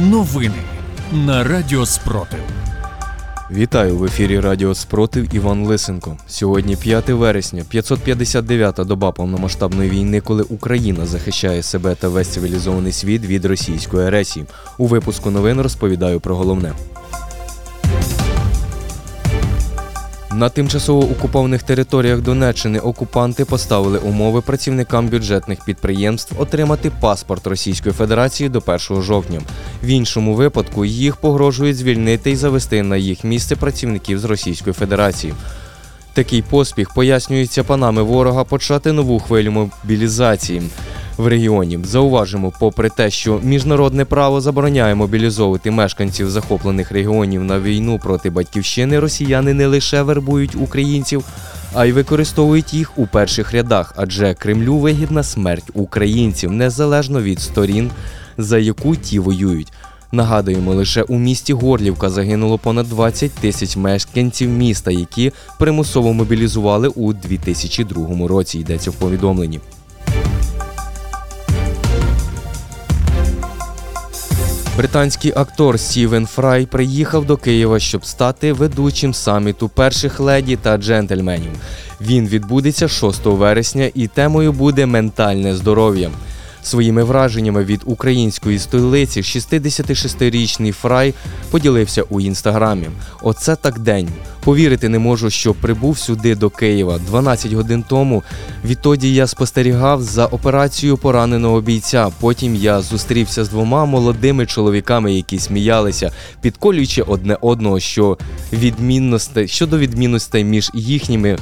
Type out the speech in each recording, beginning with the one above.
Новини на Радіо Спротив. Вітаю в ефірі Радіо Спротив Іван Лисенко. Сьогодні 5 вересня, 559-та доба повномасштабної війни, коли Україна захищає себе та весь цивілізований світ від російської агресії. У випуску новин розповідаю про головне. На тимчасово окупованих територіях Донеччини окупанти поставили умови працівникам бюджетних підприємств отримати паспорт Російської Федерації до 1 жовтня. В іншому випадку їх погрожують звільнити і завести на їх місце працівників з Російської Федерації. Такий поспіх пояснюється панами ворога почати нову хвилю мобілізації в регіоні. Зауважимо, попри те, що міжнародне право забороняє мобілізовувати мешканців захоплених регіонів на війну проти батьківщини, росіяни не лише вербують українців, а й використовують їх у перших рядах, адже Кремлю вигідна смерть українців незалежно від сторін, за яку ті воюють. Нагадуємо, лише у місті Горлівка загинуло понад 20 тисяч мешканців міста, які примусово мобілізували у 2002 році. Йдеться в повідомленні. Британський актор Стівен Фрай приїхав до Києва, щоб стати ведучим саміту перших леді та джентльменів. Він відбудеться 6 вересня, і темою буде ментальне здоров'я. Своїми враженнями від української столиці 66-річний Фрай поділився у інстаграмі. Оце так день. Повірити не можу, що прибув сюди до Києва 12 годин тому. Відтоді я спостерігав за операцією пораненого бійця. Потім я зустрівся з двома молодими чоловіками, які сміялися, підколюючи одне одного, що відмінностей щодо відмінностей між їхніми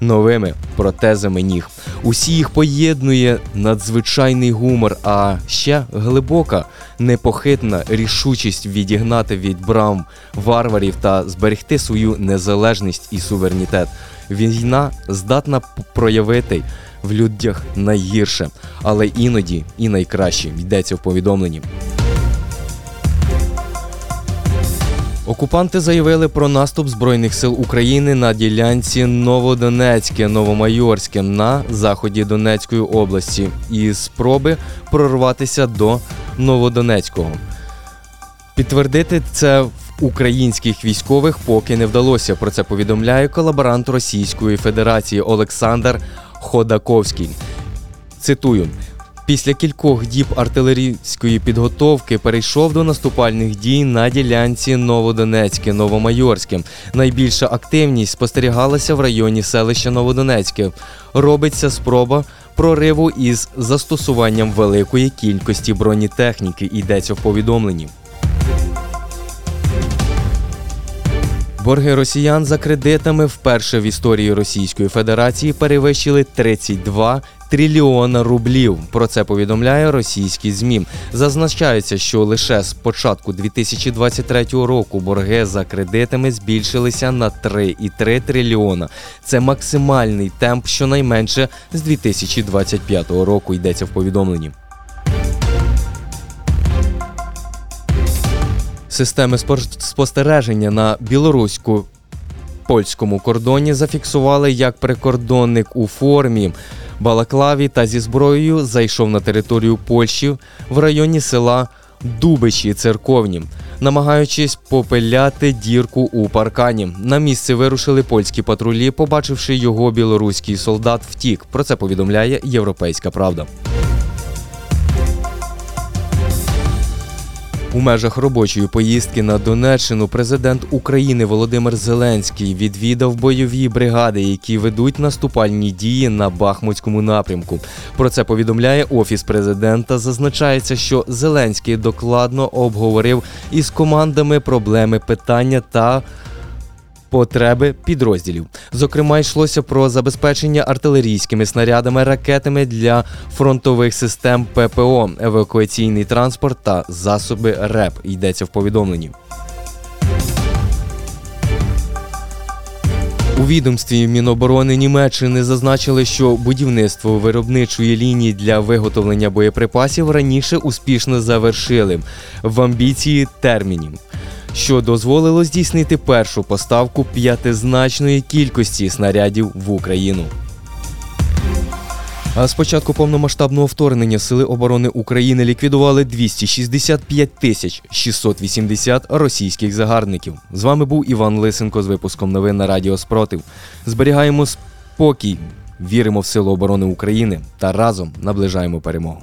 новими протезами ніг. Усі їх поєднує надзвичайний гумор, а ще глибока, непохитна рішучість відігнати від брам варварів та зберегти свою незалежність і суверенітет. Війна здатна проявити в людях найгірше, але іноді і найкраще йдеться в повідомленні. Окупанти заявили про наступ Збройних сил України на ділянці Новодонецьке, Новомайорське на заході Донецької області і спроби прорватися до Новодонецького. Підтвердити це в українських військових поки не вдалося. Про це повідомляє колаборант Російської Федерації Олександр Ходаковський. Цитую. Після кількох діб артилерійської підготовки перейшов до наступальних дій на ділянці Новодонецьке, Новомайорське. Найбільша активність спостерігалася в районі селища Новодонецьке. Робиться спроба прориву із застосуванням великої кількості бронетехніки. Йдеться в повідомленні. Борги росіян за кредитами вперше в історії Російської Федерації перевищили 32 трильйона рублів. Про це повідомляє російські змі. Зазначається, що лише з початку 2023 року борги за кредитами збільшилися на 3,3 трильйона. Це максимальний темп, щонайменше з 2025 року. Йдеться в повідомленні. Системи спостереження на білоруську польському кордоні зафіксували, як прикордонник у формі Балаклаві та зі зброєю зайшов на територію Польщі в районі села Дубичі церковні, намагаючись попиляти дірку у паркані. На місце вирушили польські патрулі, побачивши його, білоруський солдат втік. Про це повідомляє Європейська Правда. У межах робочої поїздки на Донеччину президент України Володимир Зеленський відвідав бойові бригади, які ведуть наступальні дії на Бахмутському напрямку. Про це повідомляє офіс президента. Зазначається, що Зеленський докладно обговорив із командами проблеми питання та потреби підрозділів. Зокрема, йшлося про забезпечення артилерійськими снарядами, ракетами для фронтових систем ППО, евакуаційний транспорт та засоби РЕП. Йдеться в повідомленні. У відомстві Міноборони Німеччини зазначили, що будівництво виробничої лінії для виготовлення боєприпасів раніше успішно завершили в амбіції термінів що дозволило здійснити першу поставку п'ятизначної кількості снарядів в Україну. А з початку повномасштабного вторгнення Сили оборони України ліквідували 265 тисяч 680 російських загарбників. З вами був Іван Лисенко з випуском новин на Радіо Спротив. Зберігаємо спокій, віримо в Силу оборони України та разом наближаємо перемогу.